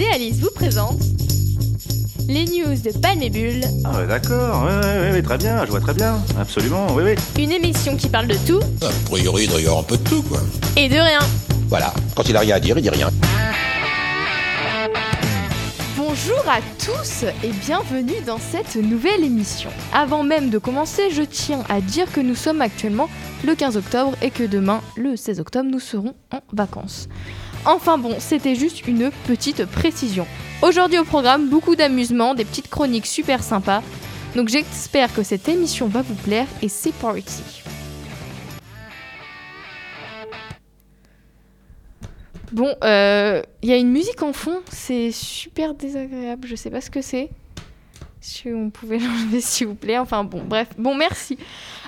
et Alice vous présentent les news de Palmébule. Ah ouais, d'accord, ouais, ouais, ouais, très bien, je vois très bien, absolument, oui, oui. Une émission qui parle de tout A priori, il doit y avoir un peu de tout, quoi. et de rien. Voilà, quand il a rien à dire, il dit rien. Bonjour à tous et bienvenue dans cette nouvelle émission. Avant même de commencer, je tiens à dire que nous sommes actuellement le 15 octobre et que demain, le 16 octobre, nous serons en vacances. Enfin bon, c'était juste une petite précision. Aujourd'hui au programme, beaucoup d'amusement, des petites chroniques super sympas. Donc j'espère que cette émission va vous plaire et c'est parti. Bon, euh, il y a une musique en fond, c'est super désagréable, je sais pas ce que c'est. Si on pouvait l'enlever s'il vous plaît, enfin bon, bref, bon merci.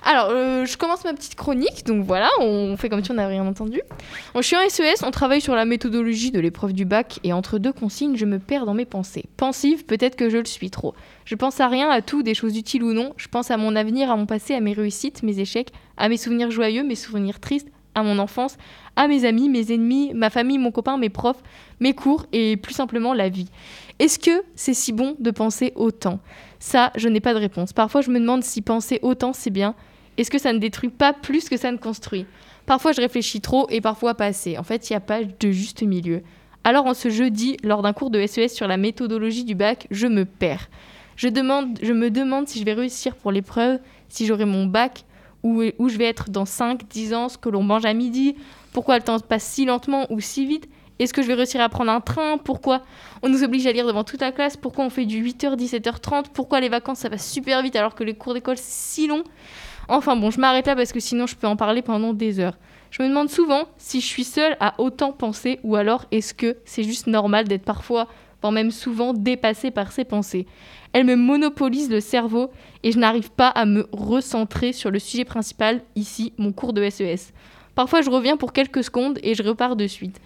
Alors, euh, je commence ma petite chronique, donc voilà, on fait comme si on n'avait rien entendu. Je suis en SES, on travaille sur la méthodologie de l'épreuve du bac, et entre deux consignes, je me perds dans mes pensées. Pensive, peut-être que je le suis trop. Je pense à rien, à tout, des choses utiles ou non. Je pense à mon avenir, à mon passé, à mes réussites, mes échecs, à mes souvenirs joyeux, mes souvenirs tristes, à mon enfance, à mes amis, mes ennemis, ma famille, mon copain, mes profs, mes cours et plus simplement la vie. Est-ce que c'est si bon de penser autant? Ça, je n'ai pas de réponse. Parfois, je me demande si penser autant, c'est bien. Est-ce que ça ne détruit pas plus que ça ne construit? Parfois, je réfléchis trop et parfois pas assez. En fait, il n'y a pas de juste milieu. Alors, en ce jeudi, lors d'un cours de SES sur la méthodologie du bac, je me perds. Je, demande, je me demande si je vais réussir pour l'épreuve, si j'aurai mon bac, où, où je vais être dans 5, 10 ans, ce que l'on mange à midi, pourquoi le temps passe si lentement ou si vite Est-ce que je vais réussir à prendre un train? Pourquoi? On nous oblige à lire devant toute la classe Pourquoi on fait du 8h, 17h30 Pourquoi les vacances ça va super vite alors que les cours d'école c'est si long? Enfin bon, je m'arrête là parce que sinon je peux en parler pendant des heures. Je me demande souvent si je suis seule à autant penser ou alors est-ce que c'est juste normal d'être parfois, voire même souvent dépassée par ces pensées? Elles me monopolisent le cerveau et je n'arrive pas à me recentrer sur le sujet principal, ici mon cours de SES. Parfois je reviens pour quelques secondes et je repars de suite.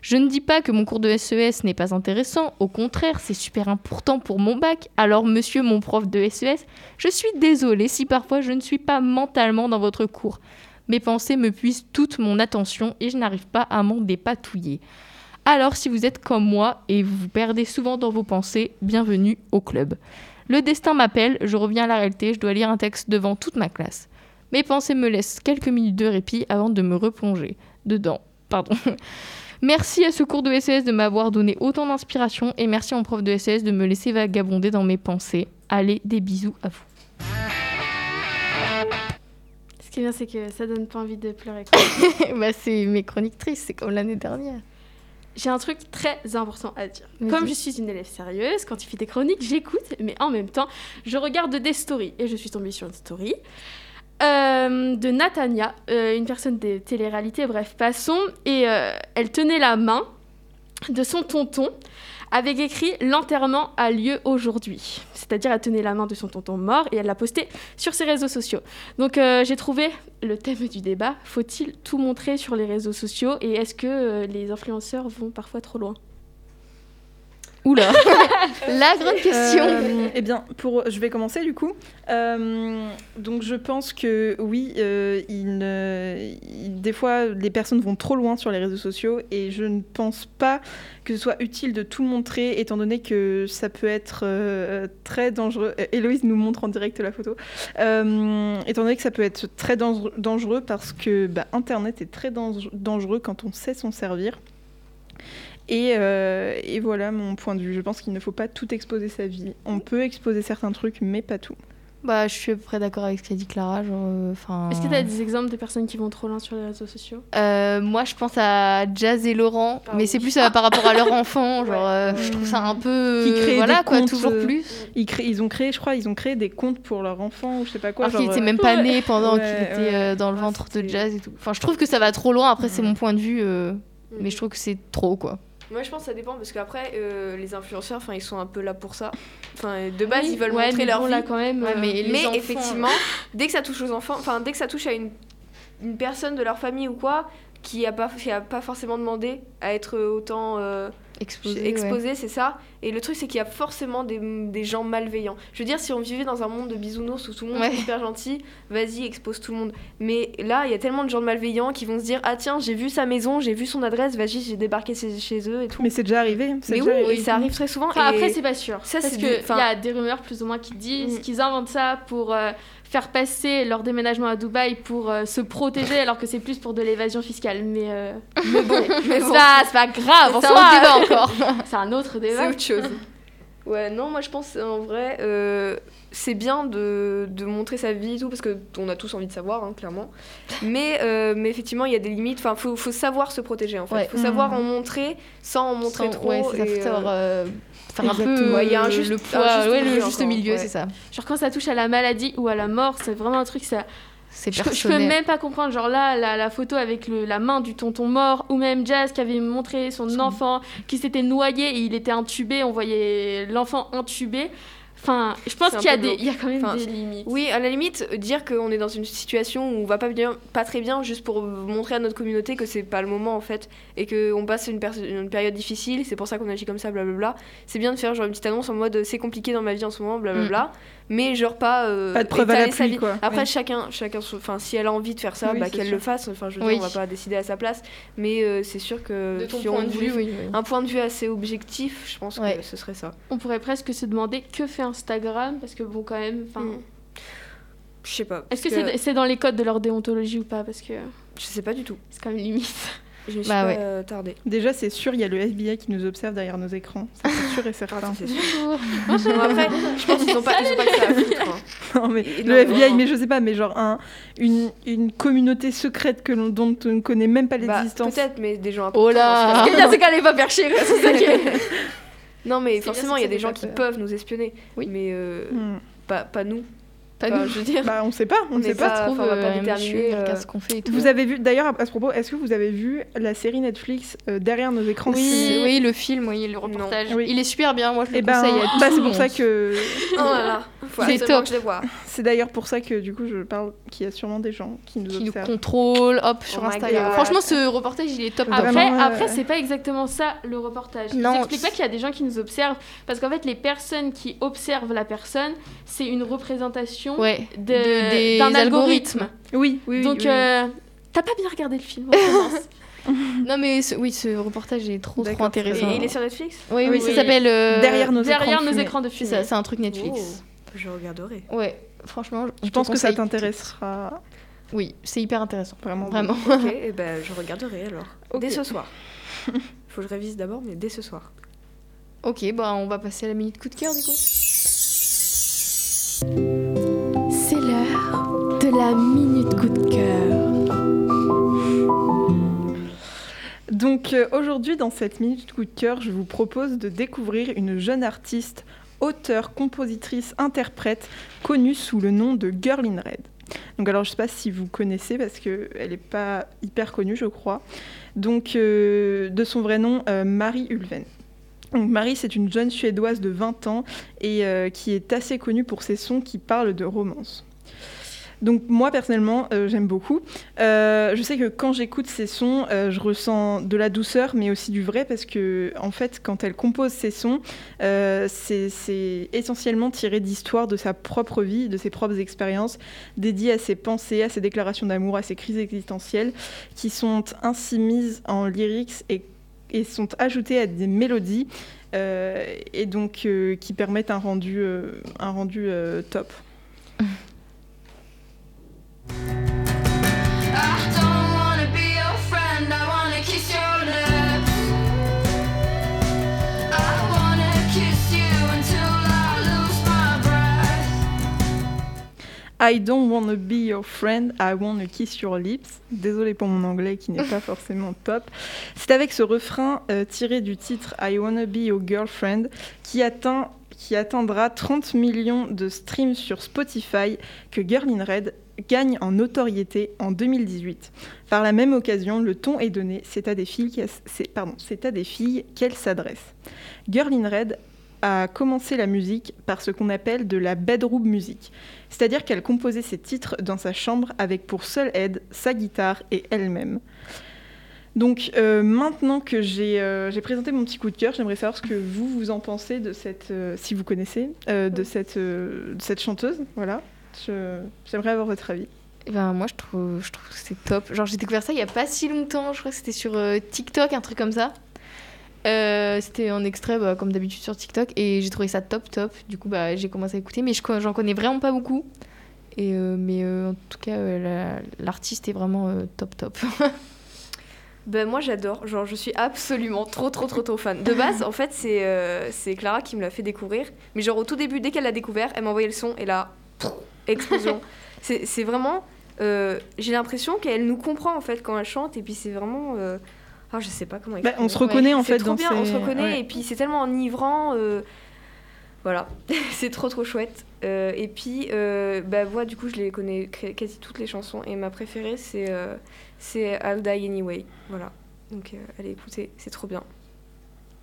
Je ne dis pas que mon cours de SES n'est pas intéressant, au contraire, c'est super important pour mon bac. Alors, monsieur mon prof de SES, je suis désolée si parfois je ne suis pas mentalement dans votre cours. Mes pensées me puisent toute mon attention et je n'arrive pas à m'en dépatouiller. Alors, si vous êtes comme moi et vous vous perdez souvent dans vos pensées, bienvenue au club. Le destin m'appelle, je reviens à la réalité, je dois lire un texte devant toute ma classe. Mes pensées me laissent quelques minutes de répit avant de me replonger dedans. Pardon. Merci à ce cours de SES de m'avoir donné autant d'inspiration et merci à mon prof de SES de me laisser vagabonder dans mes pensées. Allez, des bisous à vous. Ce qui est bien, c'est que ça donne pas envie de pleurer. bah, c'est mes chroniques tristes, c'est comme l'année dernière. J'ai un truc très important à dire. Vas-y. Comme je suis une élève sérieuse, quand il fait des chroniques, j'écoute, mais en même temps, je regarde des stories. Et je suis tombée sur une story euh, de Natania, euh, une personne des téléréalités, bref, passons. Et euh, elle tenait la main de son tonton avec écrit L'enterrement a lieu aujourd'hui. C'est-à-dire, elle tenait la main de son tonton mort et elle l'a posté sur ses réseaux sociaux. Donc, j'ai trouvé le thème du débat faut-il tout montrer sur les réseaux sociaux et est-ce que les influenceurs vont parfois trop loin? Oula La grande question Euh, eh bien, pour, je vais commencer du coup. Euh, donc, je pense que oui, euh, il ne- il- des fois, les personnes vont trop loin sur les réseaux sociaux et je ne pense pas que ce soit utile de tout montrer, étant donné que ça peut être euh, très dangereux. Euh, Héloïse nous montre en direct la photo. Euh, étant donné que ça peut être très dangereux, parce que bah, Internet est très dange- dangereux quand on sait s'en servir. Et, euh, et voilà mon point de vue. Je pense qu'il ne faut pas tout exposer sa vie. On peut exposer certains trucs, mais pas tout. Bah, je suis à peu près d'accord avec ce qu'a dit Clara. genre, euh, Enfin. Est-ce que tu as des exemples de personnes qui vont trop loin sur les réseaux sociaux? Euh, moi, je pense à Jazz et Laurent, Ah mais oui. c'est plus euh, par rapport à leur enfant. Genre, euh, je trouve ça un peu. Qui créent voilà, des quoi, comptes, toujours euh, plus. Ils, créent, ils ont créé, je crois, ils ont créé des comptes pour leur enfant ou je sais pas quoi. Alors qu'il genre, était euh, même pas ouais. né pendant Ouais, qu'il était ouais. euh, dans le Ah, ventre de Jazz et tout. Enfin, je trouve que ça va trop loin. Après, c'est Ouais. mon point de vue, euh, mais je trouve que c'est trop, quoi. Moi, je pense que ça dépend parce qu'après, euh, les influenceurs, enfin, ils sont un peu là pour ça. Enfin, de base, Oui, ils veulent ouais, montrer leur vie. là quand même. Ouais, euh, mais les mais enfants, effectivement, dès que ça touche aux enfants, enfin, dès que ça touche à une, une personne de leur famille ou quoi, qui a pas, qui a pas forcément demandé à être autant euh, Exposé, ouais. c'est ça. Et le truc, c'est qu'il y a forcément des, des gens malveillants. Je veux dire, si on vivait dans un monde de bisounours où tout le monde Ouais. est hyper gentil, vas-y, expose tout le monde. Mais là, il y a tellement de gens malveillants qui vont se dire Ah, tiens, j'ai vu sa maison, j'ai vu son adresse, vas-y, j'ai débarqué chez, chez eux et tout. Mais c'est déjà arrivé. c'est Mais déjà oui, arrivé. ça arrive très souvent. Enfin, et... après, c'est pas sûr. Ça, parce c'est qu'il y a des rumeurs plus ou moins qui disent Mm. qu'ils inventent ça pour euh, faire passer leur déménagement à Dubaï pour euh, se protéger, alors que c'est plus pour de l'évasion fiscale. Mais, euh, mais bon, mais c'est bon, pas, c'est pas grave C'est un débat encore. C'est un autre c'est débat. autre chose. Ouais, non, moi je pense en vrai, euh, c'est bien de, de montrer sa vie et tout, parce qu'on a tous envie de savoir, hein, clairement. Mais, euh, mais effectivement, il y a des limites. Enfin, faut, faut savoir se protéger en fait. Ouais. Faut savoir Mhm. en montrer sans en montrer Sans- trop. Ouais, c'est ça, et, faut savoir euh, faire un peu il y a un juste- le un poids, juste ouais, le juste encore, milieu, ouais. c'est ça. Genre quand ça touche à la maladie ou à la mort, c'est vraiment un truc, ça, C'est Je, peux- je peux même pas comprendre, genre là, la, la photo avec le- la main du tonton mort, ou même Jazz qui avait montré son, Son- enfant qui s'était noyé et il était intubé, on voyait l'enfant intubé. Enfin, je pense qu'il y a, des, il y a quand même Enfin, des limites. Oui, à la limite, dire qu'on est dans une situation où on va pas bien, pas très bien, juste pour montrer à notre communauté que c'est pas le moment en fait, et qu'on passe une, une période difficile, c'est pour ça qu'on agit comme ça, blablabla. C'est bien de faire genre une petite annonce en mode c'est compliqué dans ma vie en ce moment, blablabla, mais genre pas. euh, Pas de preuve à la pluie, vie. quoi. Après, Oui. chacun, chacun, enfin, si elle a envie de faire ça, Oui, bah, qu'elle le fasse. Enfin, je veux Oui. dire, on va pas décider à sa place, mais euh, c'est sûr que De ton si point on de vue, oui. un point de vue assez objectif, je pense Ouais. que ce serait ça. On pourrait presque se demander que fait Instagram, parce que bon, quand même, enfin. Mm. Je sais pas. Est-ce que c'est c'est dans les codes de leur déontologie ou pas Parce que Je sais pas du tout. c'est quand même limite. Je me suis Bah pas ouais. euh, tardée. Déjà, c'est sûr, il y a le FBI qui nous observe derrière nos écrans. C'est sûr et certain. C'est sûr. Bon, après, je pense qu'ils ont pas, ils ont pas que ça à foutre. hein. Non, mais Et- le non, FBI, non. mais je sais pas, mais genre un, une, une communauté secrète que l'on, dont on ne connaît même pas Bah, l'existence. Peut-être, mais des gens Oh là c'est qu'elle est pas perchée, quoi. C'est ça qui est- Non, mais forcément, il y a des gens qui peuvent nous espionner. Oui. Mais euh, Hmm. pas, pas nous. Pas Enfin, nous. je veux dire. Bah, on sait pas, on On ne sait pas. pas- Ça se trouve, enfin, on va pas euh, déterminer, euh, ce qu'on fait et tout. Vous avez vu, d'ailleurs, à ce propos, est-ce que vous avez vu la série Netflix euh, derrière nos écrans Oui, oui, le film, oui, le reportage. Oui. Il est super bien, moi je le Et ben, conseille bah, c'est pour ça que Oh là là. Faut C'est top. que je vois. c'est d'ailleurs pour ça que du coup je parle qu'il y a sûrement des gens qui nous Qui nous observent. contrôle, hop, sur Oh Instagram. Franchement, ce reportage, il est top. Après, après c'est pas exactement ça le reportage. Non, Ça explique pas qu'il y a des gens qui nous observent, parce qu'en fait, les personnes qui observent la personne, c'est une représentation Ouais, de- de- des d'un algorithme. algorithmes. Oui, oui, oui. Donc, oui. euh, t'as pas bien regardé le film. on. Non, mais ce- oui, ce reportage est trop, trop Et intéressant. il est sur Netflix? Oui, oui, Oui, ça s'appelle. euh, derrière nos Derrière écrans. nos fumés. écrans de ça, c'est un truc Netflix. Oh, je regarderai. Ouais, franchement, Je pense que ça t'intéressera Oui, c'est hyper intéressant. vraiment. Vraiment. Ok, et ben je regarderai alors. Dès ce soir. Faut que je révise d'abord, mais dès ce soir. Ok, bah on va passer à la minute coup de cœur du coup. La minute coup de cœur. Donc euh, aujourd'hui, dans cette minute coup de cœur, je vous propose de découvrir une jeune artiste, auteure, compositrice, interprète, connue sous le nom de Girl in Red. Donc alors je sais pas si vous connaissez parce qu'elle n'est pas hyper connue, je crois. Donc euh, de son vrai nom, euh, Marie Ulven. Donc Marie, c'est une jeune Suédoise de 20 ans et qui est assez connue pour ses sons qui parlent de romance. Donc moi personnellement, euh, j'aime beaucoup. Euh, je sais que quand j'écoute ces sons, euh, je ressens de la douceur, mais aussi du vrai, parce que en fait, quand elle compose ces sons, c'est essentiellement tiré d'histoires de sa propre vie, de ses propres expériences, dédiées à ses pensées, à ses déclarations d'amour, à ses crises existentielles, qui sont ainsi mises en lyrics et, et sont ajoutées à des mélodies, et donc qui permettent un rendu, un rendu top. I don't wanna be your friend, I wanna kiss your lips. Désolée pour mon anglais qui n'est pas forcément top. C'est avec ce refrain euh, tiré du titre I wanna be your girlfriend qui atteint qui atteindra 30 millions de streams sur Spotify que Girl in Red gagne en notoriété en 2018. Par la même occasion, le ton est donné, c'est à des filles qu'elle- s'adresse. Girl in Red a commencé la musique par ce qu'on appelle de la bedroom music, c'est-à-dire qu'elle composait ses titres dans sa chambre avec pour seule aide sa guitare et elle-même. Donc euh, maintenant que j'ai euh, présenté mon petit coup de cœur, j'aimerais savoir ce que vous vous en pensez de cette, euh, si vous connaissez, euh, de cette, de cette chanteuse. Voilà. J'aimerais avoir votre avis. Eh ben, moi, je trouve, je trouve que c'est top. Genre, j'ai découvert ça il y a pas si longtemps. Je crois que c'était sur TikTok, un truc comme ça. Euh, c'était en extrait, bah, comme d'habitude, sur TikTok. Et j'ai trouvé ça top, top. Du coup, bah, j'ai commencé à écouter. Mais je j'en connais vraiment pas beaucoup. Et, euh, mais euh, en tout cas, la- l'artiste est vraiment top, top. Ben moi j'adore, genre je suis absolument trop trop trop trop fan. De base en fait c'est Clara qui me l'a fait découvrir, mais genre au tout début dès qu'elle l'a découvert, elle m'a envoyé le son et là, pff, explosion. c'est vraiment, j'ai l'impression qu'elle nous comprend en fait quand elle chante et puis c'est vraiment, ah je sais pas comment Bah, on se reconnaît en C'est fait trop dans bien, ces- on se reconnaît ouais. et puis c'est tellement enivrant. euh, voilà, c'est trop trop chouette. Euh, et puis, euh, bah, moi, du coup, je les connais quasi toutes les chansons. Et ma préférée, c'est euh, c'est I'll Die Anyway. Voilà. Donc, allez écouter, c'est trop bien.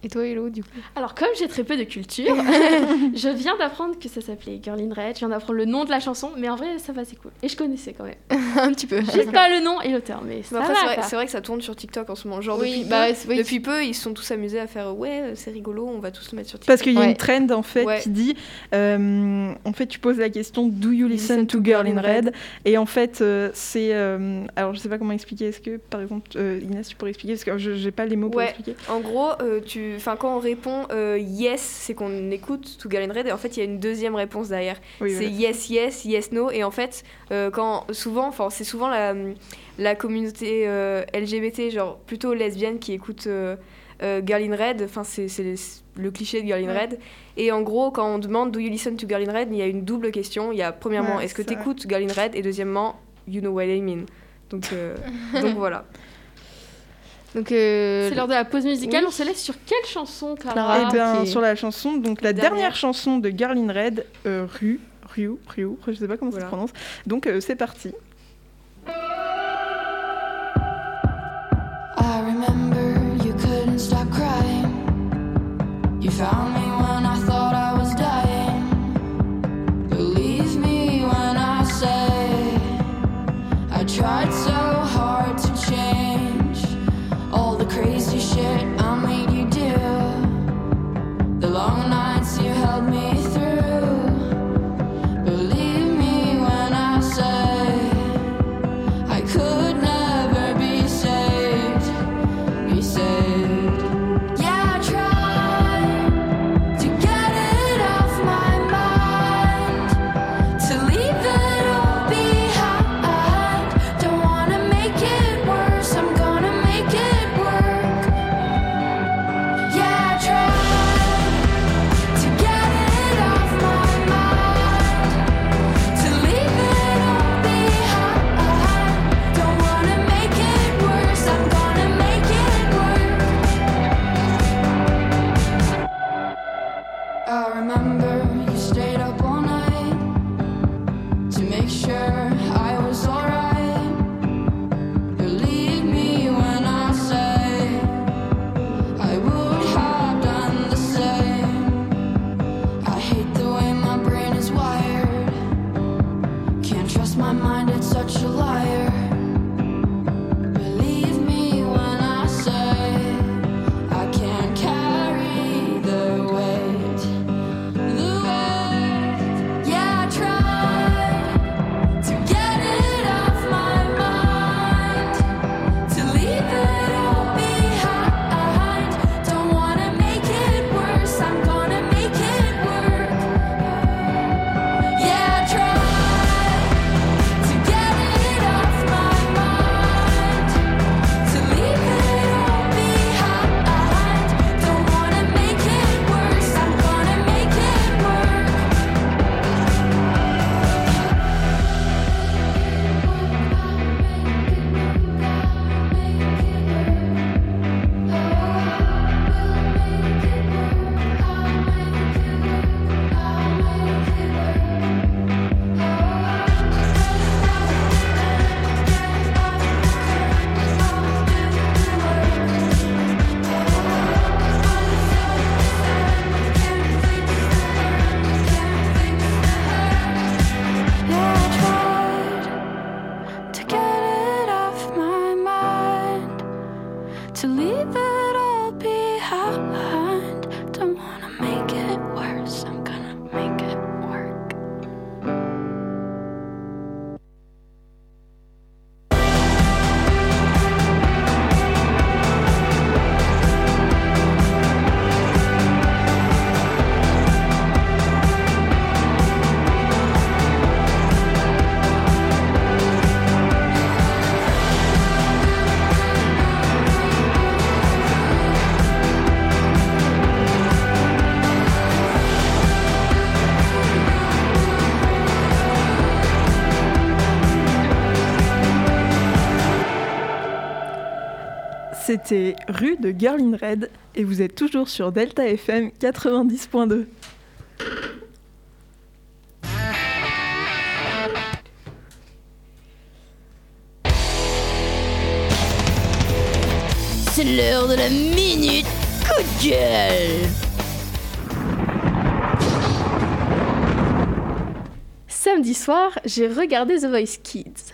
Et toi, Hello, du coup Alors, comme j'ai très peu de culture, je viens d'apprendre que ça s'appelait Girl in Red. Je viens d'apprendre le nom de la chanson, mais en vrai, ça va, c'est cool. Et je connaissais quand même. Un petit peu. Juste pas le nom et l'auteur, mais ça Mais après, va, c'est vrai, que ça tourne sur TikTok en ce moment. Genre, Oui, depuis, bah, peu, oui. depuis peu, ils se sont tous amusés à faire Ouais, euh, c'est rigolo, on va tous le mettre sur TikTok. Parce qu'il y a Ouais. une trend en fait Ouais. qui dit, euh, en fait tu poses la question Do you listen to Girl in Red? Et en fait euh, c'est, euh, alors je sais pas comment expliquer. Est-ce que par exemple euh, Inès tu pourrais expliquer? Parce que je j'ai pas les mots pour Ouais. expliquer. En gros, euh, tu... enfin, quand on répond euh, yes, c'est qu'on écoute To Girl in Red. Et en fait, il y a une deuxième réponse derrière. Oui, c'est voilà. yes, yes, yes, no. Et en fait, euh, quand souvent, enfin, c'est souvent la, la communauté euh, LGBT, genre plutôt lesbienne, qui écoute Girl in Red. Enfin, c'est le cliché de Girl in Ouais. Red. Et en gros, quand on demande Do you listen to Girl in Red, il y a une double question. Il y a premièrement, Ouais, est-ce que tu écoutes Girl in Red? Et deuxièmement, you know what I mean. Donc, euh, donc voilà. Donc, euh, C'est l'heure de la pause musicale. Oui. On se laisse sur quelle chanson, Clara. Eh bien, est- sur la chanson, donc la Dernière. dernière, chanson de Girl in Red, euh, Rue, Ryu, Ryu, je sais pas comment ça se prononce. Donc euh, c'est parti. I remember you couldn't stop crying. You found C'était rue de Girl in Red et vous êtes toujours sur Delta FM 90.2. C'est l'heure de la minute coup de gueule. Samedi soir, j'ai regardé The Voice Kids.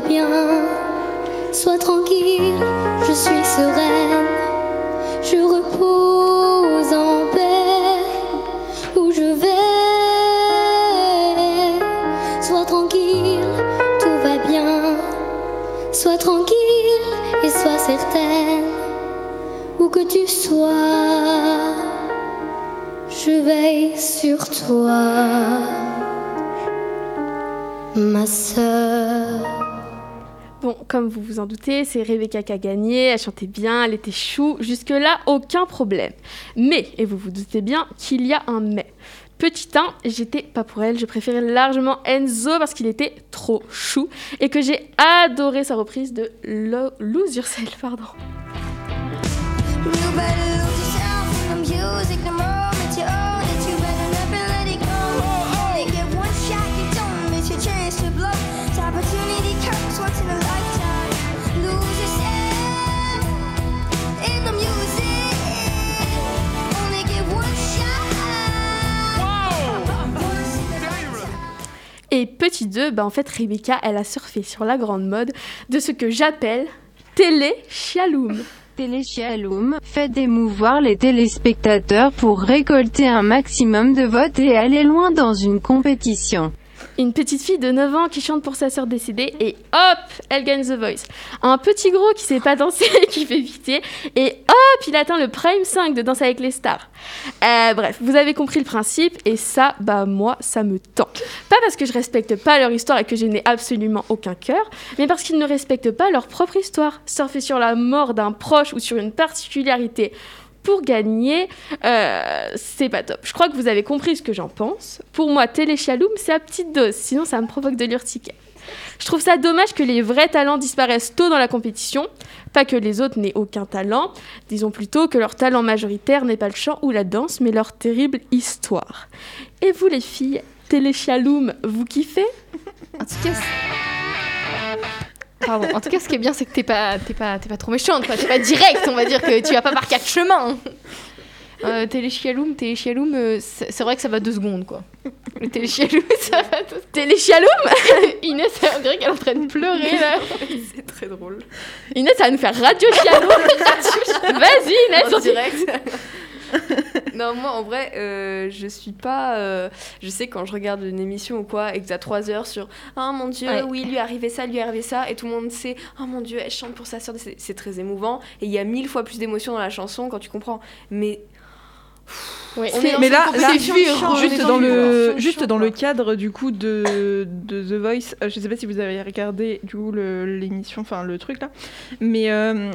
Bien. Sois tranquille, je suis sereine. Je repose en paix où je vais? Sois tranquille, tout va bien. Sois tranquille et sois certaine. Où que tu sois, je veille sur toi ma sœur. Comme vous vous en doutez, c'est Rebecca qui a gagné, elle chantait bien, elle était chou, jusque-là, aucun problème. Mais, et vous vous doutez bien qu'il y a un mais. Petit 1, j'étais pas pour elle, je préférais largement Enzo parce qu'il était trop chou et que j'ai adoré sa reprise de Lo- Lose Yourself, pardon. Et petit 2, bah en fait, Rebecca, elle a surfé sur la grande mode de ce que j'appelle télé chialoum. Téléchialoum, faites émouvoir les téléspectateurs pour récolter un maximum de votes et aller loin dans une compétition. Une petite fille de 9 ans qui chante pour sa sœur décédée et hop, elle gagne The Voice. Un petit gros qui sait pas danser et qui fait pitié et hop, il atteint le prime 5 de Danse avec les stars. Euh, bref, vous avez compris le principe et ça, bah moi, ça me tend. Pas parce que je respecte pas leur histoire et que je n'ai absolument aucun cœur, mais parce qu'ils ne respectent pas leur propre histoire. Surfer sur la mort d'un proche ou sur une particularité pour gagner, euh, c'est pas top. Je crois que vous avez compris ce que j'en pense. Pour moi, Téléchaloum, c'est à petite dose, sinon ça me provoque de l'urticaire. Je trouve ça dommage que les vrais talents disparaissent tôt dans la compétition, pas que les autres n'aient aucun talent, disons plutôt que leur talent majoritaire n'est pas le chant ou la danse, mais leur terrible histoire. Et vous les filles, Téléchaloum, vous kiffez? En Pardon. En tout cas, ce qui est bien, c'est que t'es pas, t'es pas, t'es pas trop méchante, quoi. T'es pas direct, on va dire que tu vas pas par quatre chemins. Euh, téléchialoum, téléchialoum, euh, c'est vrai que ça va deux secondes, quoi. Le téléchialoum, ça va deux Téléchaloum Inès, on dirait qu'elle est en train de pleurer, là. C'est très drôle. Inès, ça va nous faire Radio Chialoum Vas-y Inès, En direct. non, moi en vrai, euh, je suis pas. euh, je sais quand je regarde une émission ou quoi et que t'as 3 heures sur Oh mon dieu, Ouais. oui, lui est arrivé ça, lui est arrivé ça, et tout le monde sait Oh mon dieu, elle chante pour sa soeur. C'est très émouvant et il y a mille fois plus d'émotion dans la chanson quand tu comprends. Mais. Ouais, On c'est- est dans Mais là, là, est juste dans le, juste dans cadre du coup de, de The Voice, euh, je sais pas si vous avez regardé du coup l'émission, enfin le truc là, mais euh,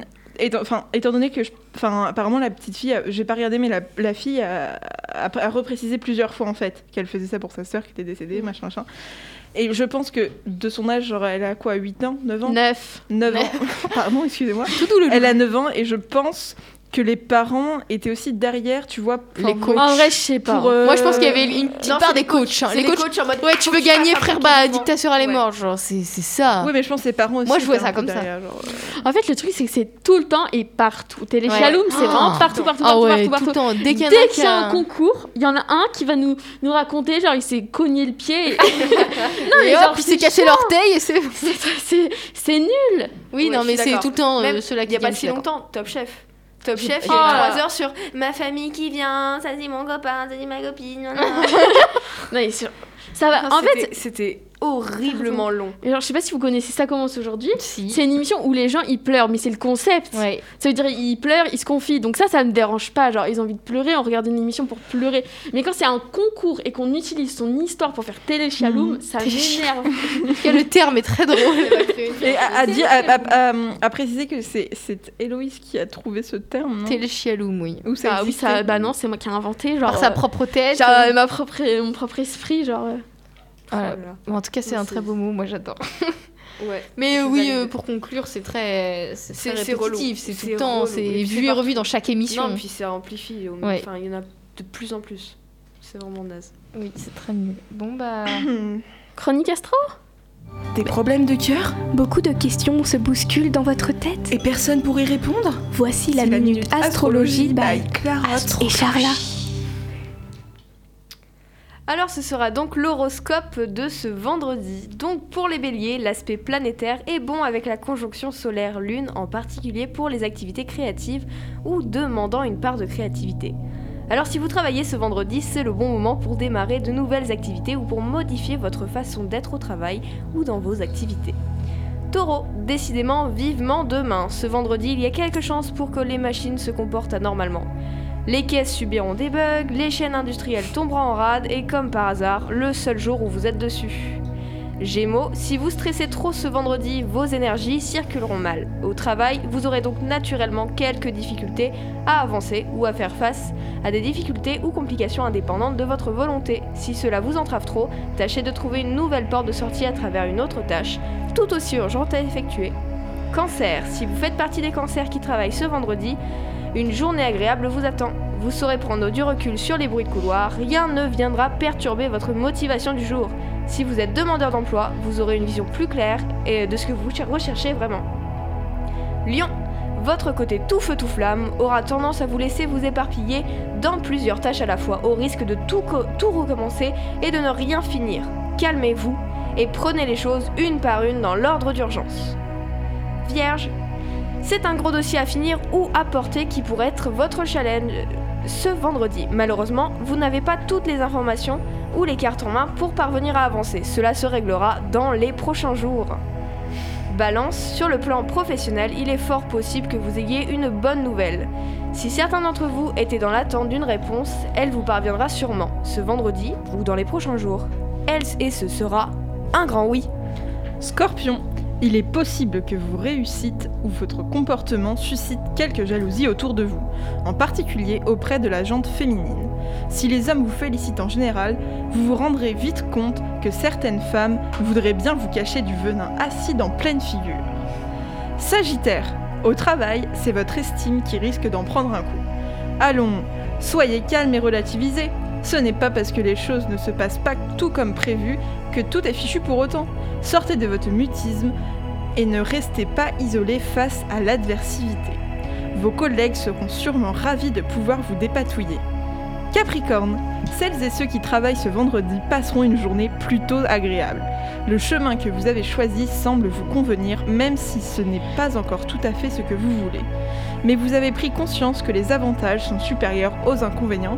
enfin, étant donné que, je- enfin apparemment la petite fille, a- j'ai pas regardé, mais la, la fille a, a, a reprécisé plusieurs fois en fait qu'elle faisait ça pour sa sœur qui était décédée, Mm. machin machin. Et je pense que de son âge, genre elle a quoi, 8 ans, 9 ans? Neuf. 9 ans, pardon, excusez-moi. Tout doux, le Elle a 9 ans et je pense que les parents étaient aussi derrière, tu vois. Les coachs. En vrai, je sais pas. pour, euh, Moi, je pense qu'il y avait une petite Non, part des coachs. hein. Les coachs. coachs en mode, Ouais, tu veux gagner, frère, bah, soeur, elle est Ouais. morte. Genre, c'est c'est ça. Oui, mais je pense que les parents aussi. Moi, je vois ça comme ça. genre, euh. En fait, le truc, c'est que c'est tout le temps et partout. Télé Ouais. Chaloum, c'est vraiment Ah. partout, partout, Ah partout, ouais, partout, tout le partout. temps. Dès qu'il y a qu'il y a un concours, il y en a un qui va nous, nous raconter, genre, il s'est cogné le pied. et- non, Et mais hop, genre, il s'est cassé l'orteil et c'est. C'est c'est nul. Oui, non, mais c'est tout le temps euh, Même, ceux-là Il qui n'y a pas si longtemps, Top Chef. Top Chef, j'ai il y a eu pas- 3 heures sur ma famille qui vient, ça c'est mon copain, ça c'est ma copine. Non, mais sur- ça va. Non, en fait, c'était horriblement long. genre, je sais pas si vous connaissez ça commence aujourd'hui. Si. C'est une émission où les gens ils pleurent, mais c'est le concept. Ouais. Ça veut dire ils pleurent, ils se confient. Donc ça, ça me dérange pas. Genre ils ont envie de pleurer, on regarde une émission pour pleurer. Mais quand c'est un concours et qu'on utilise son histoire pour faire télé chaloum, ça m'énerve. Le terme est très drôle. Et à, à dire, à, à- à- à préciser que c'est c'est Héloïse qui a trouvé ce terme, non? Téléchialoum, oui. Ou ça ah oui, ça, bah non, c'est moi qui ai inventé. Genre, Par sa euh, propre tête. genre, euh, ma propre, mon propre esprit, genre. Voilà. Voilà. Bon, en tout cas, c'est un c'est- très beau mot, moi j'adore. Ouais. Mais oui, euh, pour conclure, c'est très, c'est C'est- c'est répétitif, c'est tout C'est le temps, c'est vu c'est et revu dans chaque émission. Non, puis ça amplifie. au- Ouais. Enfin, il y en a de plus en plus. C'est vraiment naze. Oui, c'est très nul. Bon bah, Chronique astro? Des problèmes de cœur? Beaucoup de questions se bousculent dans votre tête. et personne pour y répondre? Voici la C'est minute astrologie by Clara. et Charla. Alors ce sera donc l'horoscope de ce vendredi. Donc pour les béliers, l'aspect planétaire est bon avec la conjonction solaire-lune, en particulier pour les activités créatives ou demandant une part de créativité. Alors si vous travaillez ce vendredi, c'est le bon moment pour démarrer de nouvelles activités ou pour modifier votre façon d'être au travail ou dans vos activités. Taureau, décidément vivement demain. Ce vendredi, il y a quelques chances pour que les machines se comportent anormalement. Les caisses subiront des bugs, les chaînes industrielles tomberont en rade et comme par hasard, le seul jour où vous êtes dessus. Gémeaux, si vous stressez trop ce vendredi, vos énergies circuleront mal. Au travail, vous aurez donc naturellement quelques difficultés à avancer ou à faire face à des difficultés ou complications indépendantes de votre volonté. Si cela vous entrave trop, tâchez de trouver une nouvelle porte de sortie à travers une autre tâche, tout aussi urgente à effectuer. Cancer, si vous faites partie des cancers qui travaillent ce vendredi, une journée agréable vous attend. Vous saurez prendre du recul sur les bruits de couloir, rien ne viendra perturber votre motivation du jour. Si vous êtes demandeur d'emploi, vous aurez une vision plus claire de ce que vous cher- recherchez vraiment. Lion, votre côté tout feu tout flamme aura tendance à vous laisser vous éparpiller dans plusieurs tâches à la fois, au risque de tout, tout recommencer et de ne rien finir. Calmez-vous et prenez les choses une par une dans l'ordre d'urgence. Vierge, c'est un gros dossier à finir ou à porter qui pourrait être votre challenge ce vendredi. Malheureusement, vous n'avez pas toutes les informations ou les cartes en main pour parvenir à avancer. Cela se réglera dans les prochains jours. Balance, sur le plan professionnel, il est fort possible que vous ayez une bonne nouvelle. Si certains d'entre vous étaient dans l'attente d'une réponse, elle vous parviendra sûrement ce vendredi ou dans les prochains jours. Elle et ce sera un grand oui. Scorpion, il est possible que vous réussites ou votre comportement suscite quelques jalousies autour de vous, en particulier auprès de la jante féminine. Si les hommes vous félicitent en général, vous vous rendrez vite compte que certaines femmes voudraient bien vous cacher du venin acide en pleine figure. Sagittaire, au travail, c'est votre estime qui risque d'en prendre un coup. Allons, soyez calme et relativisez. Ce n'est pas parce que les choses ne se passent pas tout comme prévu que tout est fichu pour autant. Sortez de votre mutisme et ne restez pas isolé face à l'adversité. Vos collègues seront sûrement ravis de pouvoir vous dépatouiller. Capricorne, celles et ceux qui travaillent ce vendredi passeront une journée plutôt agréable. Le chemin que vous avez choisi semble vous convenir, même si ce n'est pas encore tout à fait ce que vous voulez. Mais vous avez pris conscience que les avantages sont supérieurs aux inconvénients,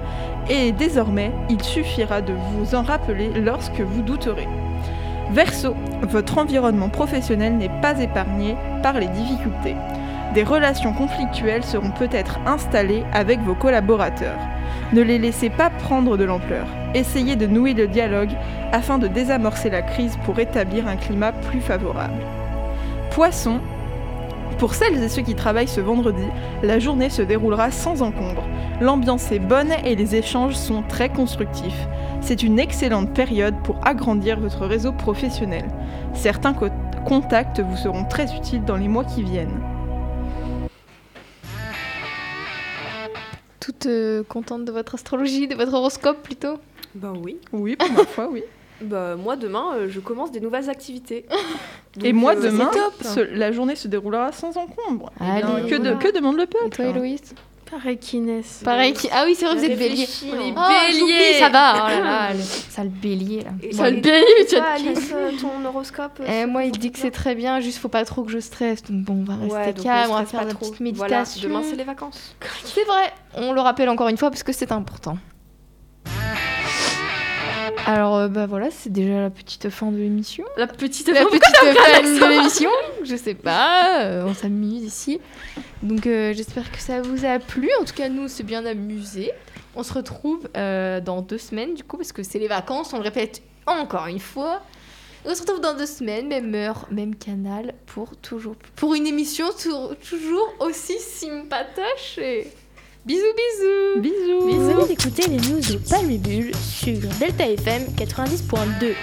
et désormais, il suffira de vous en rappeler lorsque vous douterez. Verseau, votre environnement professionnel n'est pas épargné par les difficultés. Des relations conflictuelles seront peut-être installées avec vos collaborateurs. Ne les laissez pas prendre de l'ampleur. Essayez de nouer le dialogue afin de désamorcer la crise pour établir un climat plus favorable. Poisson, pour celles et ceux qui travaillent ce vendredi, la journée se déroulera sans encombre. L'ambiance est bonne et les échanges sont très constructifs. C'est une excellente période pour agrandir votre réseau professionnel. Certains co- contacts vous seront très utiles dans les mois qui viennent. êtes euh, contente de votre astrologie, de votre horoscope plutôt? Bah oui. Oui, pour ma foi, oui. Bah moi demain, euh, je commence des nouvelles activités. Et moi, euh, demain, c'est top. ce- la journée se déroulera sans encombre. Eh que, de- voilà. que demande le Et peuple? Toi, Héloïse? Pareil qu'Inès. Pareil. qui- Ah oui, c'est vrai, vous êtes bélier. Réfléchis, Oh, hein. j'oublie, ça va. Oh là là, le sale bélier là. Et- Ça et- le bélier, tu as Alice, euh, ton horoscope euh, Eh, moi, il dit que c'est très bien, juste faut pas trop que je stresse. Donc bon, on va rester Ouais, calme, on va faire pas la trop. petite Voilà, méditation. demain c'est les vacances. C'est vrai, on le rappelle encore une fois parce que c'est important. Alors euh, bah voilà, c'est déjà la petite fin de l'émission. La petite La fin, petite de l'émission, je sais pas, euh, on s'amuse ici. Donc euh, j'espère que ça vous a plu. En tout cas, nous, on s'est bien amusé. On se retrouve dans deux semaines du coup parce que c'est les vacances. On le répète encore une fois. On se retrouve dans deux semaines, même heure, même canal, pour toujours pour une émission tou- toujours aussi sympatoche. Et... Bisous, bisous. Bisous. Vous venez d'écouter les news de Bulle sur Delta FM 90.2.